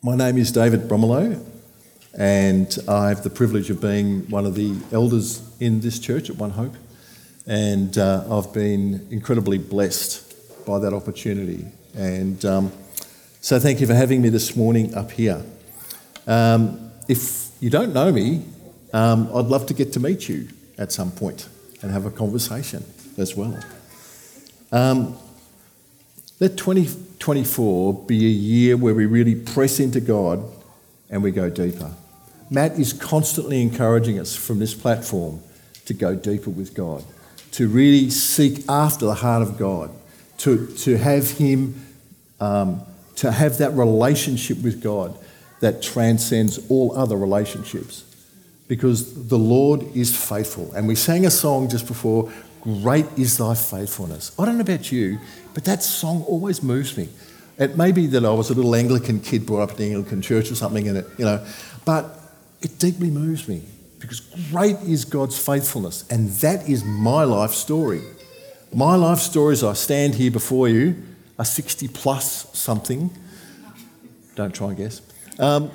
My name is David Bromilow, and I have the privilege of being one of the elders in this church at One Hope. And uh, I've been incredibly blessed by that opportunity. And um, so, thank you for having me this morning up here. Um, if you don't know me, um, I'd love to get to meet you at some point and have a conversation as well. Um, let 2024 be a year where we really press into God and we go deeper. Matt is constantly encouraging us from this platform to go deeper with God, to really seek after the heart of God, to, to have Him, um, to have that relationship with God that transcends all other relationships. Because the Lord is faithful. And we sang a song just before Great is thy faithfulness. I don't know about you, but that song always moves me. It may be that I was a little Anglican kid brought up in the Anglican church or something in it, you know, but it deeply moves me because great is God's faithfulness, and that is my life story. My life story as I stand here before you, a 60 plus something, don't try and guess. Um,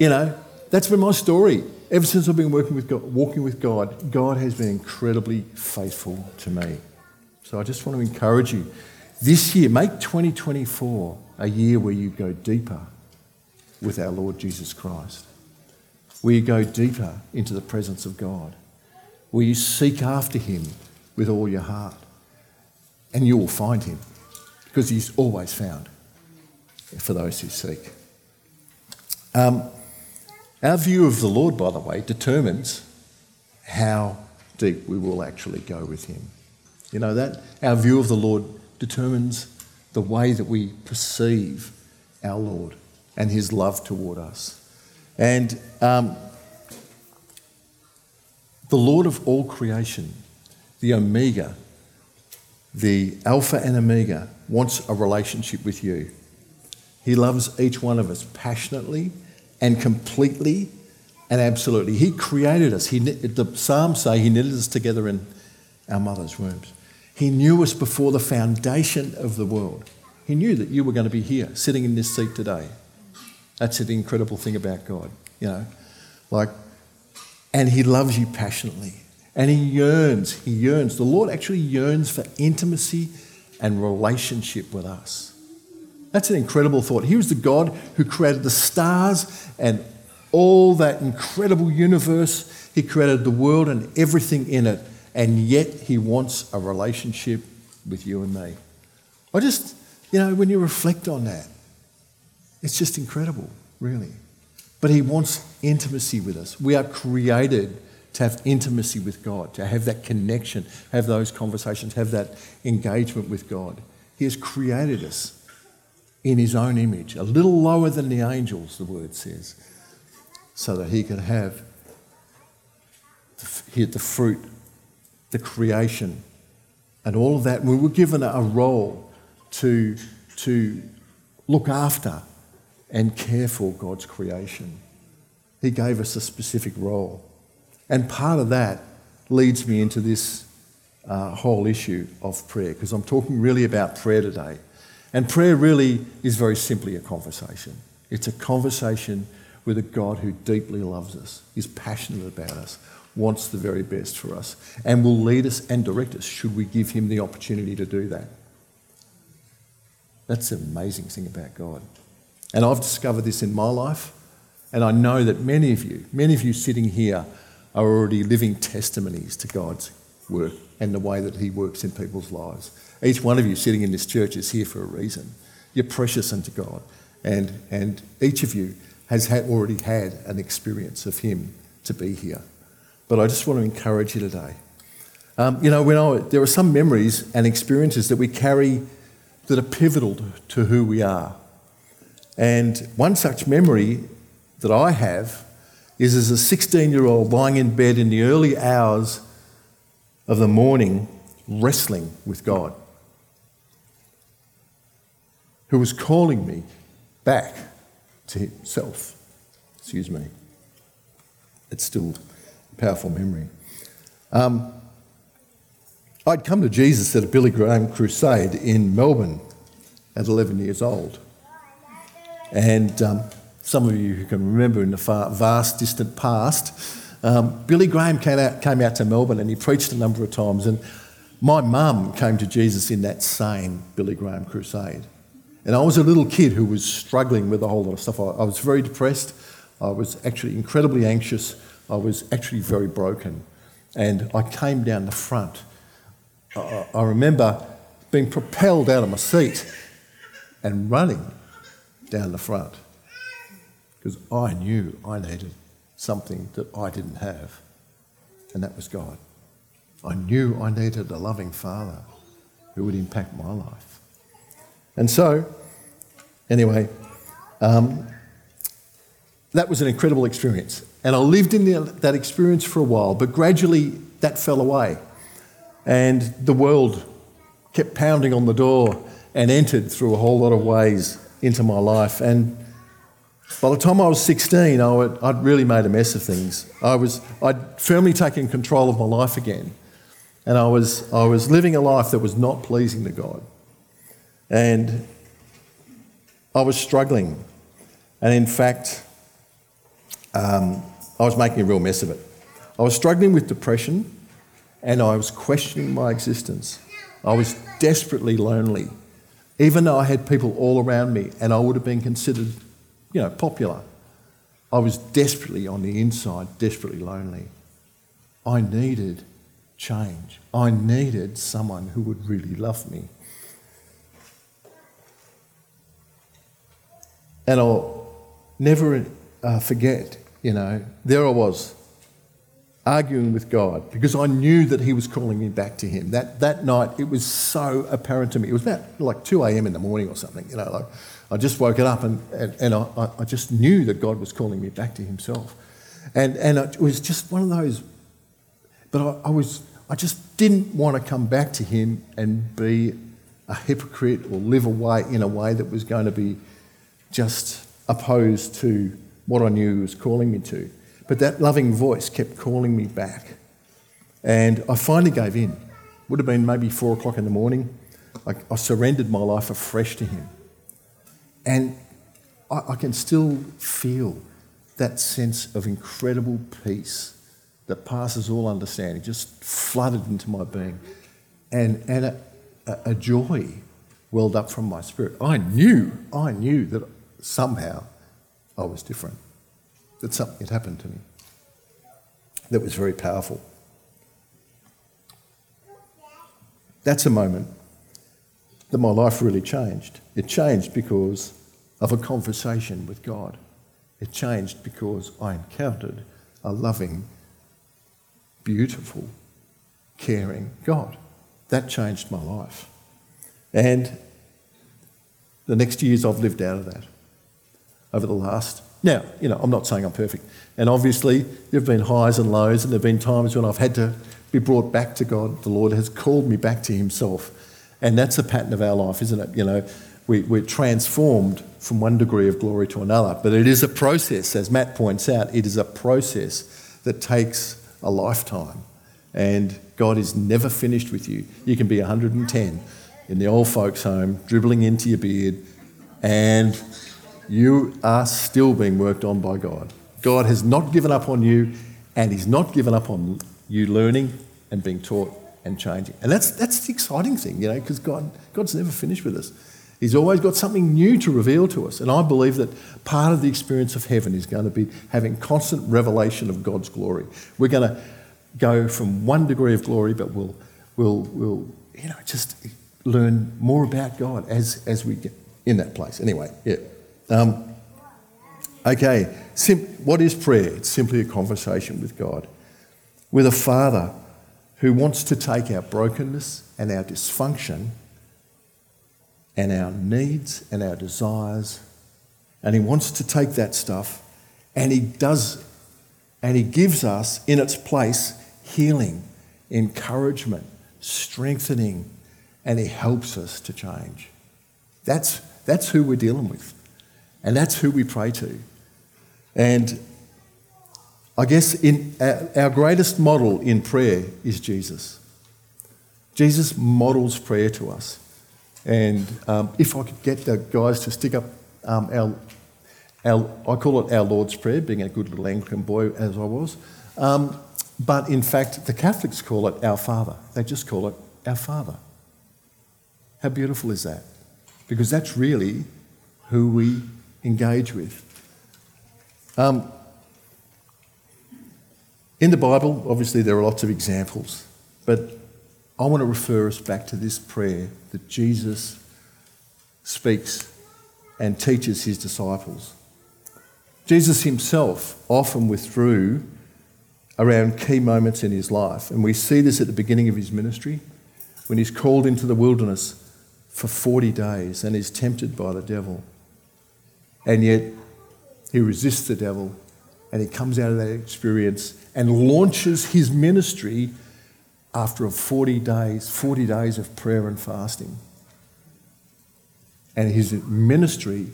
you know, that's been my story. Ever since I've been working with God, walking with God, God has been incredibly faithful to me. So I just want to encourage you this year, make 2024 a year where you go deeper with our Lord Jesus Christ, where you go deeper into the presence of God, where you seek after Him with all your heart, and you will find Him because He's always found for those who seek. Um, our view of the Lord, by the way, determines how deep we will actually go with Him. You know that? Our view of the Lord determines the way that we perceive our Lord and His love toward us. And um, the Lord of all creation, the Omega, the Alpha and Omega, wants a relationship with you. He loves each one of us passionately and completely and absolutely. He created us. He, the Psalms say He knitted us together in our mother's wombs. He knew us before the foundation of the world. He knew that you were going to be here, sitting in this seat today. That's the incredible thing about God, you know. Like, and He loves you passionately. And He yearns, He yearns. The Lord actually yearns for intimacy and relationship with us. That's an incredible thought. He was the God who created the stars and all that incredible universe. He created the world and everything in it, and yet He wants a relationship with you and me. I just, you know, when you reflect on that, it's just incredible, really. But He wants intimacy with us. We are created to have intimacy with God, to have that connection, have those conversations, have that engagement with God. He has created us in his own image, a little lower than the angels, the word says, so that he could have the, the fruit, the creation, and all of that. We were given a role to, to look after and care for God's creation. He gave us a specific role. And part of that leads me into this uh, whole issue of prayer, because I'm talking really about prayer today. And prayer really is very simply a conversation. It's a conversation with a God who deeply loves us, is passionate about us, wants the very best for us, and will lead us and direct us should we give him the opportunity to do that. That's the amazing thing about God. And I've discovered this in my life, and I know that many of you, many of you sitting here, are already living testimonies to God's work and the way that He works in people's lives. Each one of you sitting in this church is here for a reason. You're precious unto God. And, and each of you has had, already had an experience of Him to be here. But I just want to encourage you today. Um, you know, when I, there are some memories and experiences that we carry that are pivotal to, who we are. And one such memory that I have is as a 16 year old lying in bed in the early hours of the morning, wrestling with God who was calling me back to himself. Excuse me. It's still a powerful memory. Um, I'd come to Jesus at a Billy Graham crusade in Melbourne at 11 years old. And um, some of you who can remember in the far, vast, distant past, um, Billy Graham came out, came out to Melbourne and he preached a number of times. And my mum came to Jesus in that same Billy Graham crusade. And I was a little kid who was struggling with a whole lot of stuff. I, I was very depressed. I was actually incredibly anxious. I was actually very broken. And I came down the front. I, I remember being propelled out of my seat and running down the front because I knew I needed something that I didn't have, and that was God. I knew I needed a loving Father who would impact my life. And so, anyway, um, that was an incredible experience. And I lived in the, that experience for a while, but gradually that fell away. And the world kept pounding on the door and entered through a whole lot of ways into my life. And by the time I was 16, I would, really made a mess of things. I was, I'd firmly taken control of my life again. And I was, I was living a life that was not pleasing to God. And I was struggling. And in fact, um, I was making a real mess of it. I was struggling with depression and I was questioning my existence. I was desperately lonely, even though I had people all around me and I would have been considered, you know, popular. I was desperately on the inside, desperately lonely. I needed change. I needed someone who would really love me. And I'll never uh, forget, you know, there I was arguing with God because I knew that He was calling me back to Him. That, that night, it was so apparent to me. It was about like 2 a.m. in the morning or something, you know, like I just woken up and, and, and I, I just knew that God was calling me back to Himself. And, and it was just one of those, but I, I was, I just didn't want to come back to Him and be a hypocrite or live away in a way that was going to be just opposed to what I knew was calling me to. But that loving voice kept calling me back. And I finally gave in. Would have been maybe four o'clock in the morning. I, I surrendered my life afresh to Him. And I, I can still feel that sense of incredible peace that passes all understanding, just flooded into my being. And, and a, a, joy welled up from my spirit. I knew, I knew that somehow I was different that something had happened to me that was very powerful. That's a moment that my life really changed. It changed because of a conversation with God. It changed because I encountered a loving, beautiful, caring God. That changed my life. And the next years I've lived out of that over the last now, you know, I'm not saying I'm perfect. And obviously, there have been highs and lows, and there have been times when I've had to be brought back to God. The Lord has called me back to Himself. And that's a pattern of our life, isn't it? You know, we, we're transformed from one degree of glory to another. But it is a process, as Matt points out, it is a process that takes a lifetime. And God is never finished with you. You can be 110 in the old folks' home, dribbling into your beard, and you are still being worked on by God. God has not given up on you, and He's not given up on you learning and being taught and changing. And that's, that's the exciting thing, you know, because God, God's never finished with us. He's always got something new to reveal to us. And I believe that part of the experience of heaven is going to be having constant revelation of God's glory. We're going to go from one degree of glory, but we'll, we'll, we'll you know, just learn more about God as, as we get in that place. Anyway, yeah. Um, okay, Sim- what is prayer? It's simply a conversation with God, with a Father who wants to take our brokenness and our dysfunction and our needs and our desires, and He wants to take that stuff and He does, and He gives us in its place healing, encouragement, strengthening, and He helps us to change. That's, that's who we're dealing with. And that's who we pray to. And I guess in our, greatest model in prayer is Jesus. Jesus models prayer to us. And um, if I could get the guys to stick up um, our, our, I call it our Lord's Prayer, being a good little Anglican boy as I was. Um, but in fact, the Catholics call it Our Father. They just call it Our Father. How beautiful is that? Because that's really who we engage with. Um, in the Bible, obviously, there are lots of examples, but I want to refer us back to this prayer that Jesus speaks and teaches his disciples. Jesus himself often withdrew around key moments in his life, and we see this at the beginning of his ministry when he's called into the wilderness for 40 days and is tempted by the devil. And yet he resists the devil and he comes out of that experience and launches his ministry after 40 days, 40 days of prayer and fasting. And his ministry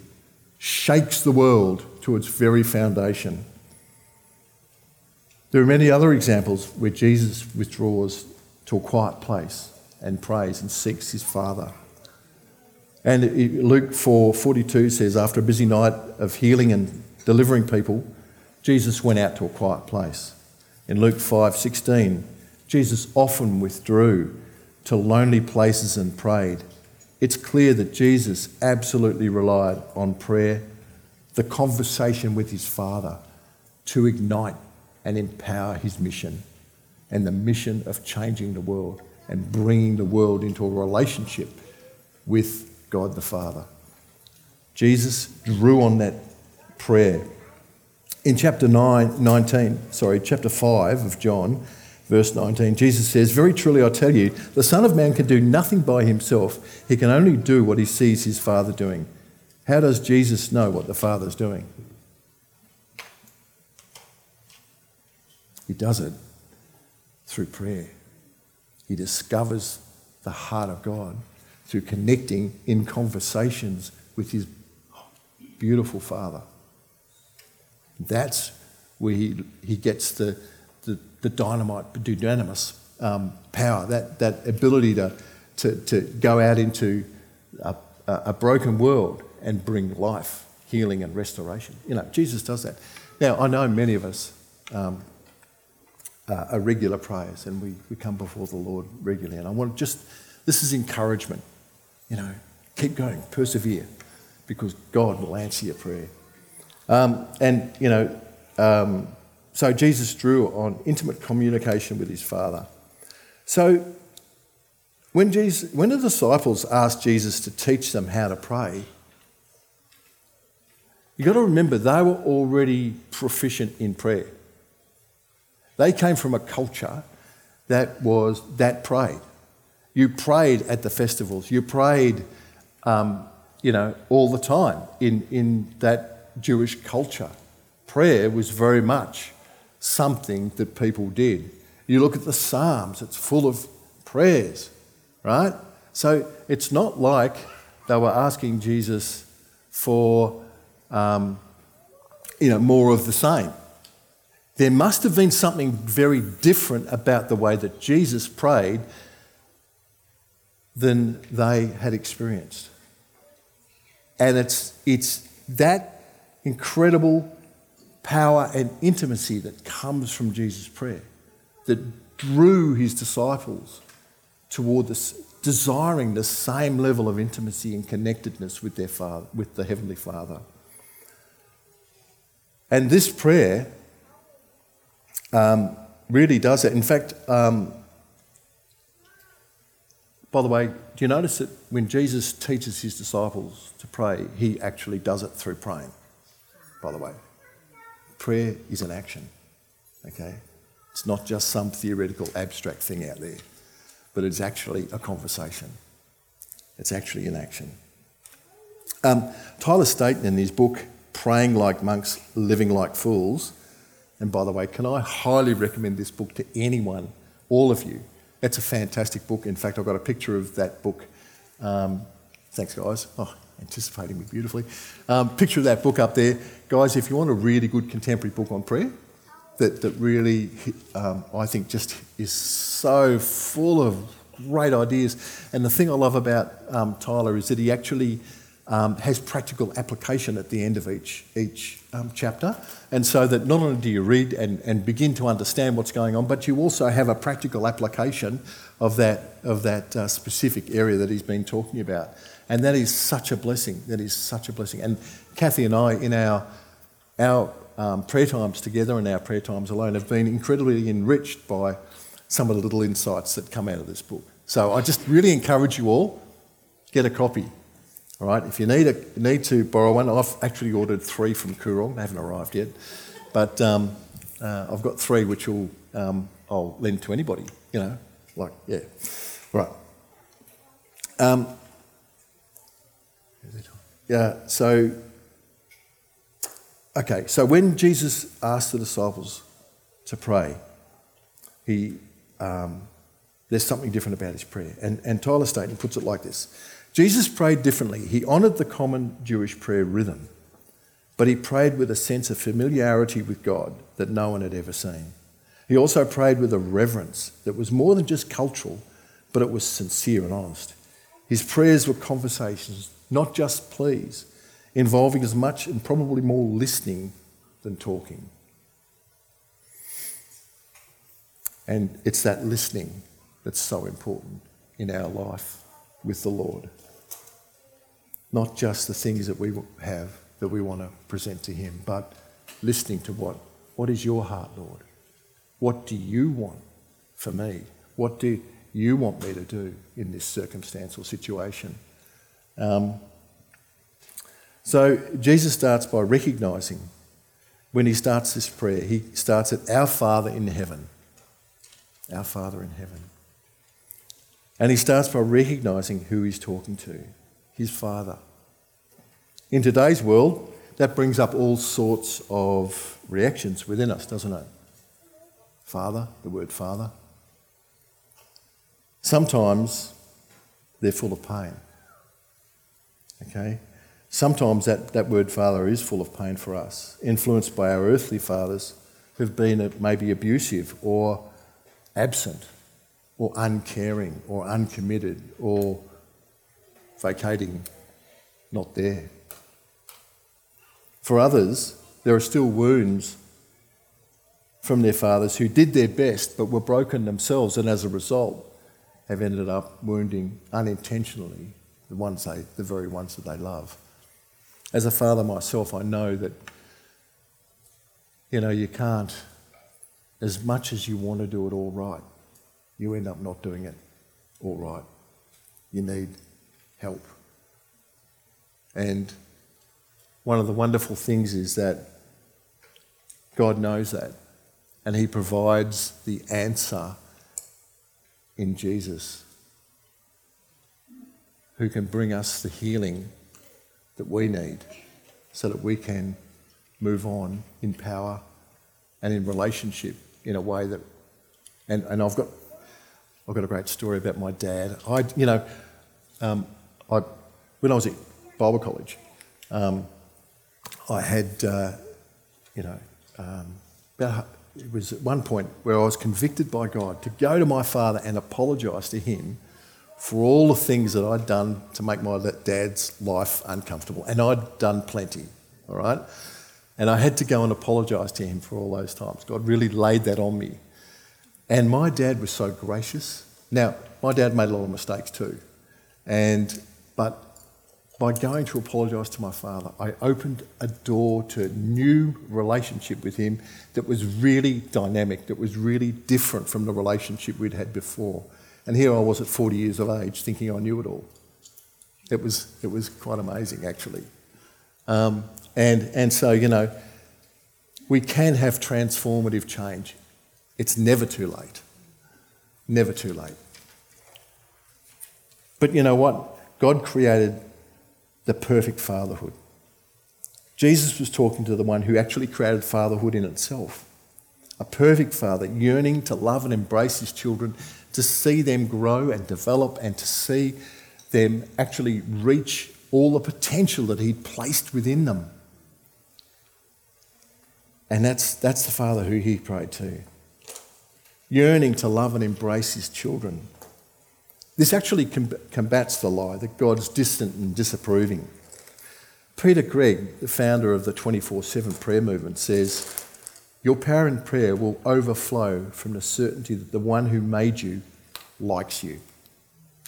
shakes the world to its very foundation. There are many other examples where Jesus withdraws to a quiet place and prays and seeks his Father. And Luke 4:42 says, After a busy night of healing and delivering people, Jesus went out to a quiet place. In Luke 5:16, Jesus often withdrew to lonely places and prayed. It's clear that Jesus absolutely relied on prayer, the conversation with his Father, to ignite and empower his mission and the mission of changing the world and bringing the world into a relationship with God the Father. Jesus drew on that prayer. In chapter 9, 19, sorry, chapter 5 of John, verse 19, Jesus says, Very truly I tell you, the Son of Man can do nothing by himself. He can only do what he sees his Father doing. How does Jesus know what the Father's doing? He does it through prayer. He discovers the heart of God through connecting in conversations with his beautiful Father. That's where he, he gets the, the, the dynamite, dunamis um, power, that, that ability to, to, to go out into a, a broken world and bring life, healing, and restoration. You know, Jesus does that. Now, I know many of us um, are regular prayers and we, we come before the Lord regularly. And I want just, this is encouragement. You know, keep going, persevere, because God will answer your prayer. Um, and, you know, um, so Jesus drew on intimate communication with his Father. So when, Jesus, when the disciples asked Jesus to teach them how to pray, you've got to remember they were already proficient in prayer. They came from a culture that was that prayed. You prayed at the festivals. You prayed, um, you know, all the time in, in that Jewish culture. Prayer was very much something that people did. You look at the Psalms, it's full of prayers, right? So it's not like they were asking Jesus for, um, you know, more of the same. There must have been something very different about the way that Jesus prayed than they had experienced. And it's, it's that incredible power and intimacy that comes from Jesus' prayer that drew his disciples toward this, desiring the same level of intimacy and connectedness with their father, with the Heavenly Father. And this prayer um, really does it. In fact, um, by the way, do you notice that when Jesus teaches his disciples to pray, he actually does it through praying? By the way, prayer is an action, okay? It's not just some theoretical abstract thing out there, but it's actually a conversation. It's actually an action. Um, Tyler Staton, in his book, Praying Like Monks, Living Like Fools, and by the way, can I highly recommend this book to anyone, all of you, it's a fantastic book. In fact, I've got a picture of that book. Um, thanks, guys. Oh, anticipating me beautifully. Um, picture of that book up there. Guys, if you want a really good contemporary book on prayer, that, that really, um, I think, just is so full of great ideas. And the thing I love about um, Tyler is that he actually um, has practical application at the end of each, each um, chapter. And so that not only do you read and, and begin to understand what's going on, but you also have a practical application of that, of that uh, specific area that he's been talking about. And that is such a blessing. That is such a blessing. And Kathy and I, in our, our um, prayer times together and our prayer times alone, have been incredibly enriched by some of the little insights that come out of this book. So I just really encourage you all get a copy. All right, if you need, a, need to borrow one, I've actually ordered three from Koorong. They haven't arrived yet, but um, uh, I've got three which will um, I'll lend to anybody. You know, like yeah, right. Um, yeah. So okay. So when Jesus asked the disciples to pray, he um, there's something different about his prayer, and and Tyler Staton puts it like this. Jesus prayed differently. He honoured the common Jewish prayer rhythm, but he prayed with a sense of familiarity with God that no one had ever seen. He also prayed with a reverence that was more than just cultural, but it was sincere and honest. His prayers were conversations, not just pleas, involving as much and probably more listening than talking. And it's that listening that's so important in our life with the Lord not just the things that we have that we want to present to Him, but listening to what, what is your heart, Lord? What do you want for me? What do you want me to do in this circumstance or situation? Um, so Jesus starts by recognizing when he starts this prayer, he starts at Our Father in heaven. Our Father in heaven. And he starts by recognizing who he's talking to his Father. In today's world, that brings up all sorts of reactions within us, doesn't it? Father, the word Father. Sometimes they're full of pain. Okay? Sometimes that, that word Father is full of pain for us, influenced by our earthly fathers who've been maybe abusive or absent or uncaring or uncommitted or vacating, not there. For others, there are still wounds from their fathers who did their best but were broken themselves and as a result have ended up wounding unintentionally the ones they, the very ones that they love. As a father myself, I know that you know you can't, as much as you want to do it all right, you end up not doing it all right. You need help. And one of the wonderful things is that God knows that, and He provides the answer in Jesus, who can bring us the healing that we need so that we can move on in power and in relationship in a way that and, and I've got I've got a great story about my dad. I you know um, I, when I was at Bible college, um, I had, uh, you know, um, about, it was at one point where I was convicted by God to go to my father and apologise to him for all the things that I'd done to make my dad's life uncomfortable. And I'd done plenty, all right? And I had to go and apologise to him for all those times. God really laid that on me. And my dad was so gracious. Now, my dad made a lot of mistakes too. And, but by going to apologise to my father, I opened a door to a new relationship with him that was really dynamic, that was really different from the relationship we'd had before. And here I was at 40 years of age thinking I knew it all. It was, it was quite amazing, actually. Um, and, and so, you know, we can have transformative change. It's never too late. Never too late. But you know what? God created the perfect fatherhood. Jesus was talking to the one who actually created fatherhood in itself. A perfect father yearning to love and embrace his children, to see them grow and develop, and to see them actually reach all the potential that he'd placed within them. And that's, that's the father who he prayed to. Yearning to love and embrace his children. This actually combats the lie that God's distant and disapproving. Peter Greig, the founder of the 24 7 prayer movement, says, Your power in prayer will overflow from the certainty that the one who made you likes you.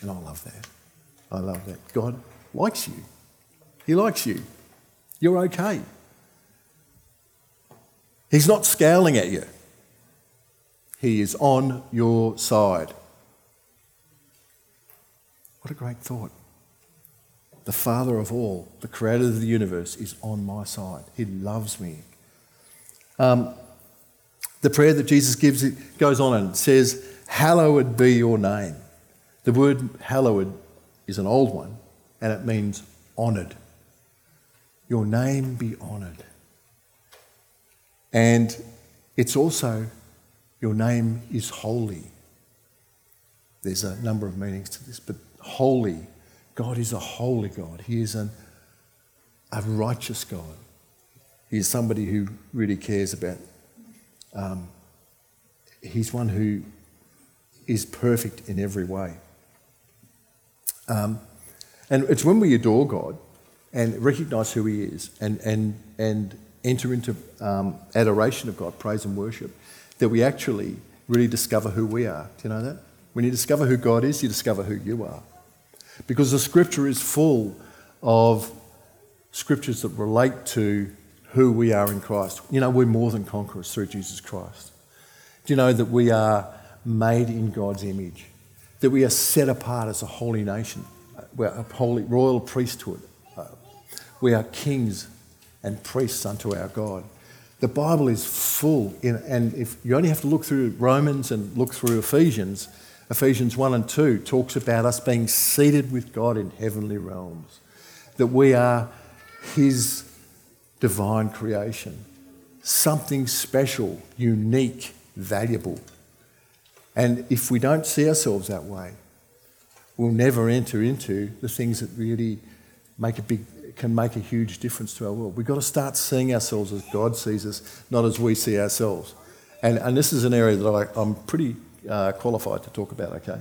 And I love that. I love that. God likes you. He likes you. You're okay. He's not scowling at you, He is on your side. What a great thought. The Father of all, the Creator of the universe, is on my side. He loves me. Um, the prayer that Jesus gives it goes on and says, Hallowed be your name. The word hallowed is an old one and it means honoured. Your name be honoured. And it's also, your name is holy. There's a number of meanings to this, but holy. God is a holy God. He is an, a righteous God. He is somebody who really cares about. Um, he's one who is perfect in every way. Um, and it's when we adore God and recognize who He is and, and, and enter into um, adoration of God, praise and worship, that we actually really discover who we are. Do you know that? When you discover who God is, you discover who you are. Because the scripture is full of scriptures that relate to who we are in Christ. You know, we're more than conquerors through Jesus Christ. Do you know that we are made in God's image? That we are set apart as a holy nation. Uh, we're a holy royal priesthood. Uh, we are kings and priests unto our God. The Bible is full, in, and if you only have to look through Romans and look through Ephesians, Ephesians 1 and 2 talks about us being seated with God in heavenly realms, that we are His divine creation, something special, unique, valuable. And if we don't see ourselves that way, we'll never enter into the things that really make a big can make a huge difference to our world. We've got to start seeing ourselves as God sees us, not as we see ourselves. And, and this is an area that I, I'm pretty uh, qualified to talk about, okay?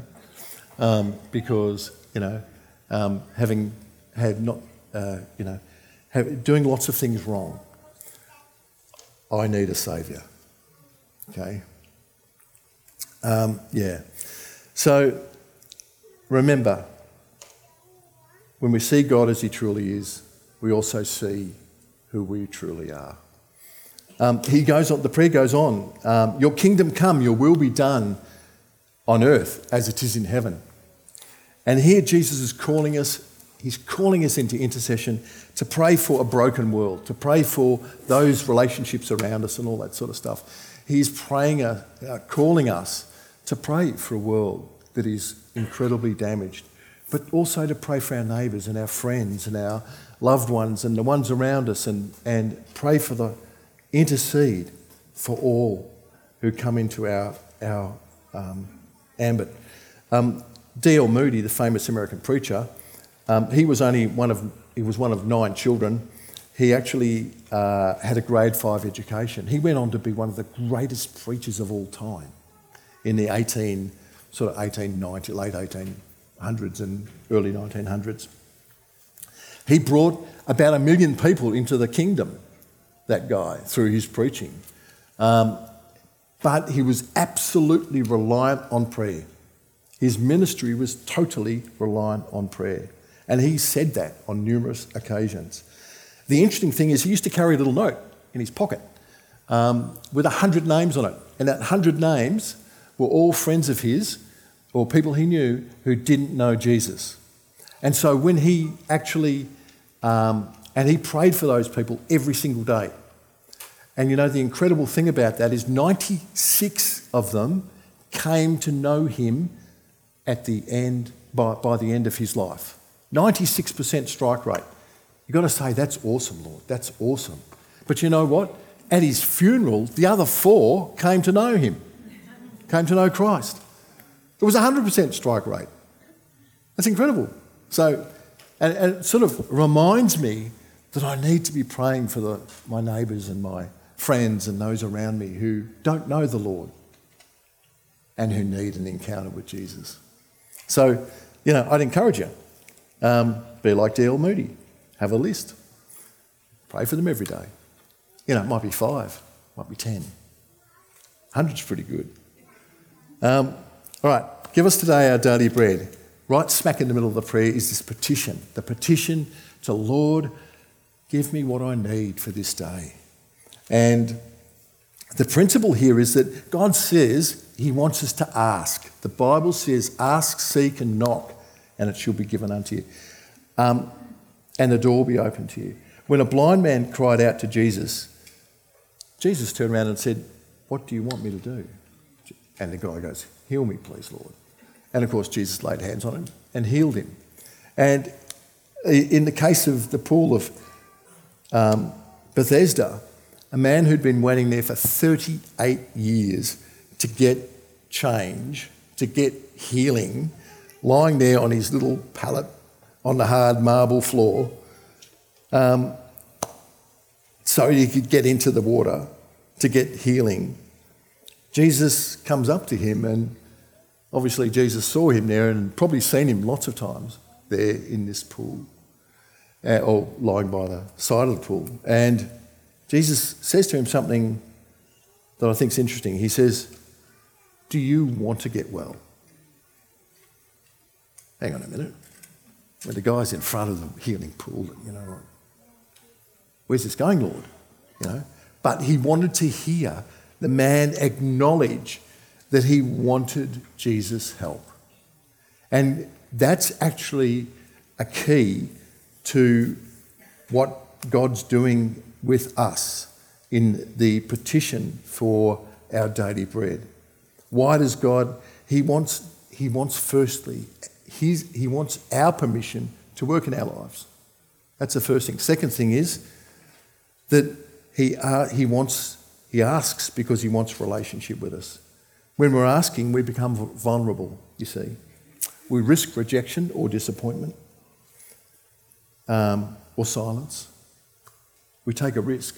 Um, because, you know, um, having had not, uh, you know, have, doing lots of things wrong, I need a saviour, okay? Um, yeah. So remember, when we see God as He truly is, we also see who we truly are. Um, he goes on, the prayer goes on, um, Your kingdom come, your will be done on earth as it is in heaven. And here Jesus is calling us, he's calling us into intercession to pray for a broken world, to pray for those relationships around us and all that sort of stuff. He's praying, uh, uh, calling us to pray for a world that is incredibly damaged, but also to pray for our neighbours and our friends and our loved ones and the ones around us and, and pray for the, intercede for all who come into our, our um, ambit. Um, D.L. Moody, the famous American preacher, um, he was only one of, he was one of nine children. He actually uh, had a grade five education. He went on to be one of the greatest preachers of all time in the 18, sort of 1890, late 1800s and early 1900s. He brought about a million people into the kingdom, that guy, through his preaching. Um, but he was absolutely reliant on prayer. His ministry was totally reliant on prayer. And he said that on numerous occasions. The interesting thing is, he used to carry a little note in his pocket um, with a hundred names on it. And that hundred names were all friends of his or people he knew who didn't know Jesus. And so when he actually, um, and he prayed for those people every single day. And you know, the incredible thing about that is 96 of them came to know him at the end, by, by the end of his life. 96% strike rate. You've got to say, that's awesome, Lord. That's awesome. But you know what? At his funeral, the other four came to know him, came to know Christ. It was 100% strike rate. That's incredible. So, and, and, it sort of reminds me that I need to be praying for the, my neighbours and my friends and those around me who don't know the Lord and who need an encounter with Jesus. So, you know, I'd encourage you um, be like D.L. Moody, have a list. Pray for them every day. You know, it might be five, might be ten. Hundred's pretty good. Um, all right, give us today our daily bread. Right smack in the middle of the prayer is this petition the petition to Lord, give me what I need for this day. And the principle here is that God says He wants us to ask. The Bible says, ask, seek, and knock, and it shall be given unto you. Um, and the door will be opened to you. When a blind man cried out to Jesus, Jesus turned around and said, What do you want me to do? And the guy goes, Heal me, please, Lord. And of course, Jesus laid hands on him and healed him. And in the case of the pool of um, Bethesda, a man who'd been waiting there for 38 years to get change, to get healing, lying there on his little pallet on the hard marble floor, um, so he could get into the water to get healing. Jesus comes up to him, and obviously, Jesus saw him there and probably seen him lots of times there in this pool uh, or lying by the side of the pool. And Jesus says to him something that I think is interesting. He says, Do you want to get well? Hang on a minute. When the guy's in front of the healing pool, you know, where's this going, Lord? You know, but he wanted to hear the man acknowledge that he wanted Jesus' help. And that's actually a key to what God's doing with us in the petition for our daily bread. Why does God? He wants, he wants firstly, he's, he wants our permission to work in our lives. That's the first thing. Second thing is that he, uh, he wants, he asks because he wants relationship with us. When we're asking, we become vulnerable, you see. We risk rejection or disappointment um, or silence. We take a risk.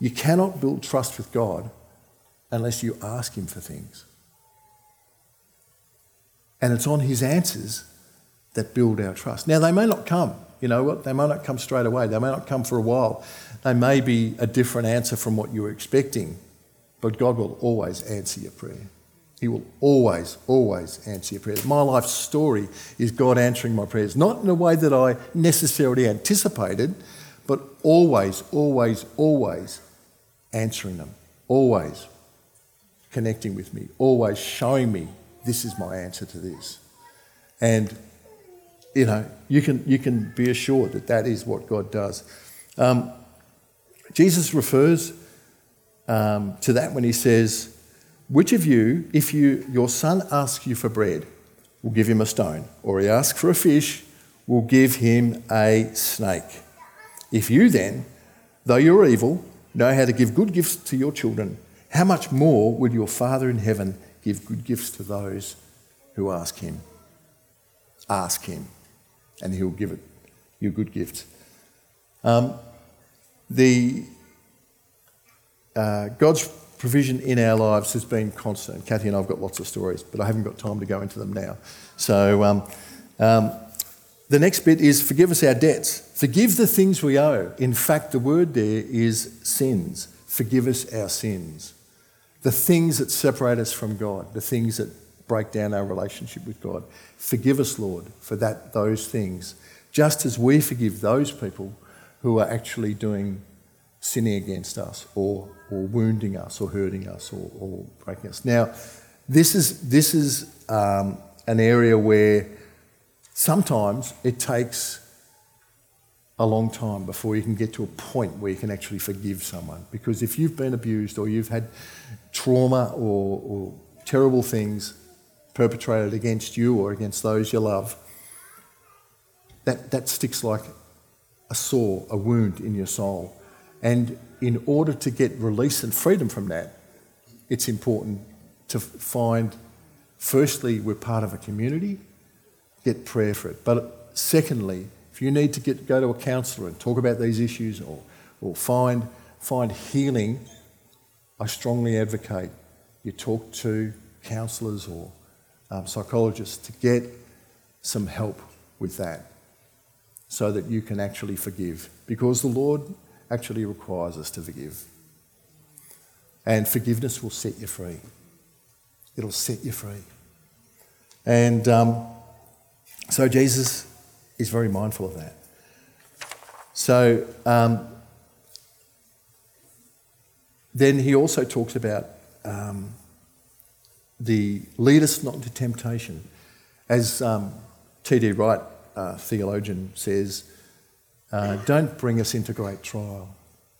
You cannot build trust with God unless you ask Him for things. And it's on His answers that build our trust. Now, they may not come, you know what? They may not come straight away, they may not come for a while. They may be a different answer from what you were expecting, but God will always answer your prayer. He will always, always answer your prayers. My life story is God answering my prayers, not in a way that I necessarily anticipated, but always, always, always answering them. Always connecting with me, always showing me this is my answer to this. And, you know, you can, you can be assured that that is what God does. Um, Jesus refers um, to that when he says, which of you, if you, your son asks you for bread, will give him a stone? Or he asks for a fish, will give him a snake? If you then, though you're evil, know how to give good gifts to your children, how much more will your Father in heaven give good gifts to those who ask him? Ask him, and he'll give it you good gifts. Um, the uh, God's provision in our lives has been constant. Kathy and I have got lots of stories, but I haven't got time to go into them now. So um, um, the next bit is forgive us our debts. Forgive the things we owe. In fact, the word there is sins. Forgive us our sins. The things that separate us from God, the things that break down our relationship with God. Forgive us, Lord, for that those things, just as we forgive those people who are actually doing sinning against us or, or wounding us or hurting us or, or breaking us. Now, this is, this is um, an area where sometimes it takes a long time before you can get to a point where you can actually forgive someone. Because if you've been abused or you've had trauma or, or terrible things perpetrated against you or against those you love, that, that sticks like a sore, a wound in your soul. And in order to get release and freedom from that, it's important to find, firstly, we're part of a community, get prayer for it. But secondly, if you need to get, go to a counsellor and talk about these issues or, or find, find healing, I strongly advocate you talk to counsellors or um, psychologists to get some help with that. so that you can actually forgive. Because the Lord actually requires us to forgive. And forgiveness will set you free. It'll set you free. And um, so Jesus is very mindful of that. So um, then he also talks about um, the lead us not into temptation. As um, N.T. Wright, uh, theologian, says, uh, don't bring us into great trial.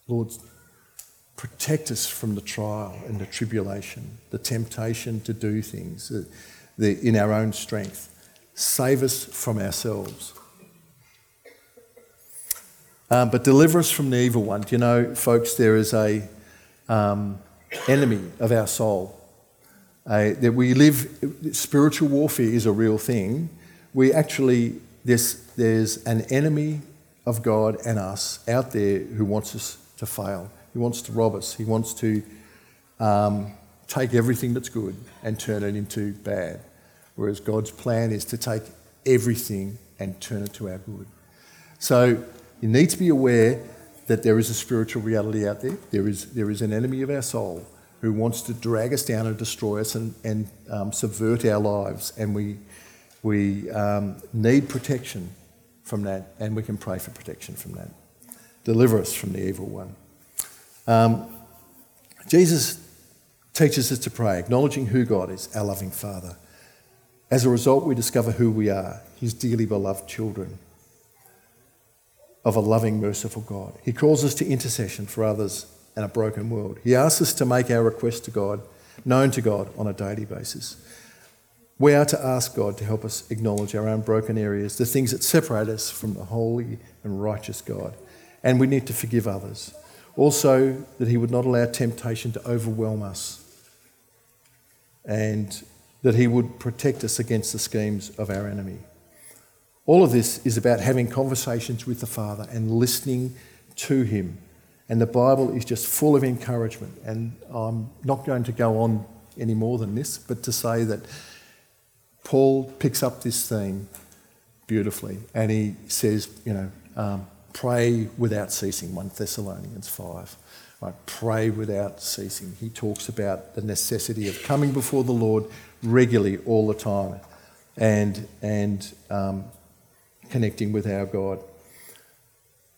Lord, protect us from the trial and the tribulation, the temptation to do things the, the, in our own strength. Save us from ourselves. Um, but deliver us from the evil one. Do you know, folks, there is a um, enemy of our soul. That we live, spiritual warfare is a real thing. We actually, there's, there's an enemy of God and us out there who wants us to fail. He wants to rob us. He wants to um, take everything that's good and turn it into bad. Whereas God's plan is to take everything and turn it to our good. So you need to be aware that there is a spiritual reality out there. There is, there is an enemy of our soul who wants to drag us down and destroy us and, and um, subvert our lives. And we, we um, need protection from that, and we can pray for protection from that. Deliver us from the evil one. Um, Jesus teaches us to pray, acknowledging who God is, our loving Father. As a result, we discover who we are, His dearly beloved children of a loving, merciful God. He calls us to intercession for others and a broken world. He asks us to make our requests to God known to God on a daily basis. We are to ask God to help us acknowledge our own broken areas, the things that separate us from the holy and righteous God. And we need to forgive others. Also, that He would not allow temptation to overwhelm us. And that He would protect us against the schemes of our enemy. All of this is about having conversations with the Father and listening to Him. And the Bible is just full of encouragement. And I'm not going to go on any more than this, but to say that Paul picks up this theme beautifully and he says, you know, um, pray without ceasing, 1 Thessalonians 5. Right, pray without ceasing. He talks about the necessity of coming before the Lord regularly all the time and, and um, connecting with our God.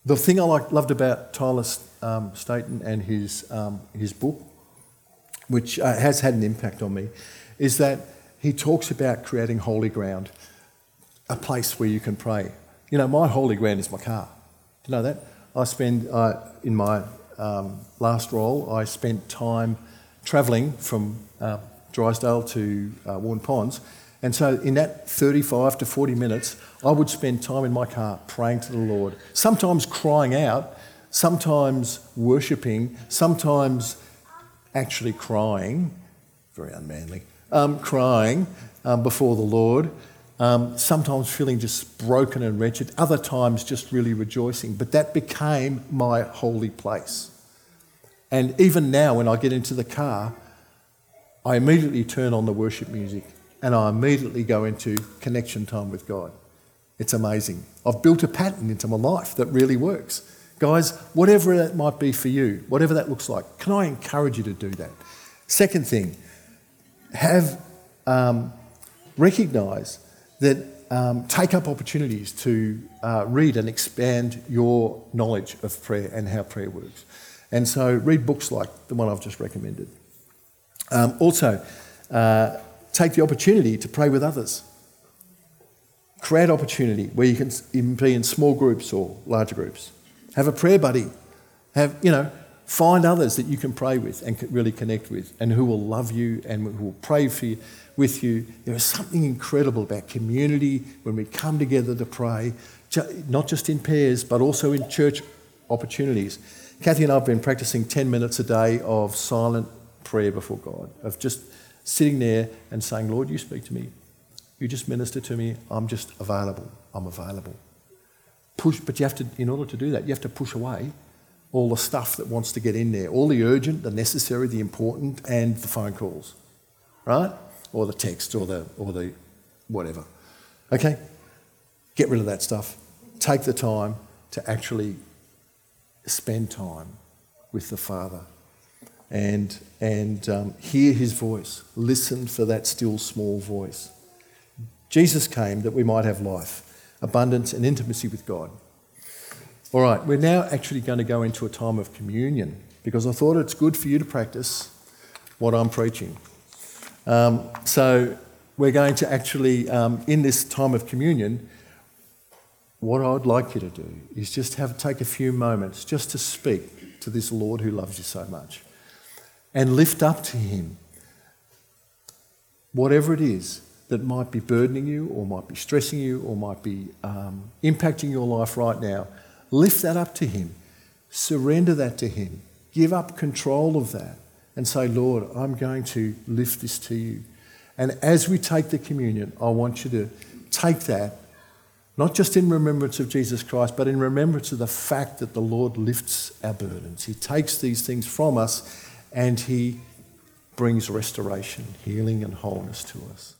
The thing I liked, loved about Tyler um, Staton and his, um, his book, which uh, has had an impact on me, is that he talks about creating holy ground, a place where you can pray. You know, my holy ground is my car. Do you know that? I spend, uh, in my um, last role, I spent time travelling from uh, Drysdale to uh, Waurn Ponds. And so, in that 35 to 40 minutes, I would spend time in my car praying to the Lord, sometimes crying out, sometimes worshipping, sometimes actually crying, very unmanly, um, crying um, before the Lord, um, sometimes feeling just broken and wretched, other times just really rejoicing. But that became my holy place. And even now, when I get into the car, I immediately turn on the worship music and I immediately go into connection time with God. It's amazing. I've built a pattern into my life that really works. Guys, whatever that might be for you, whatever that looks like, can I encourage you to do that? Second thing, have um, recognize that um, take up opportunities to uh, read and expand your knowledge of prayer and how prayer works. And so, read books like the one I've just recommended. Um, also, uh, take the opportunity to pray with others. Create opportunity where you can be in small groups or larger groups. Have a prayer buddy. Have, you know, find others that you can pray with and really connect with and who will love you and who will pray for you, with you. There is something incredible about community when we come together to pray, not just in pairs, but also in church opportunities. Kathy and I have been practicing 10 minutes a day of silent prayer before God, of just sitting there and saying, Lord, you speak to me. You just minister to me. I'm just available. I'm available. Push, but you have to, in order to do that, you have to push away all the stuff that wants to get in there, all the urgent, the necessary, the important, and the phone calls, right? Or the text, or the or the whatever. Okay, get rid of that stuff. take the time to actually spend time with the Father and, and um, hear his voice. Listen for that still small voice. Jesus came that we might have life, abundance, and intimacy with God. All right, we're now actually going to go into a time of communion because I thought it's good for you to practice what I'm preaching. Um, so we're going to actually, um, in this time of communion, what I'd like you to do is just have take a few moments just to speak to this Lord who loves you so much and lift up to him whatever it is that might be burdening you or might be stressing you or might be um, impacting your life right now. Lift that up to him. Surrender that to him. Give up control of that and say, Lord, I'm going to lift this to you. And as we take the communion, I want you to take that, not just in remembrance of Jesus Christ, but in remembrance of the fact that the Lord lifts our burdens. He takes these things from us and He brings restoration, healing, and wholeness to us.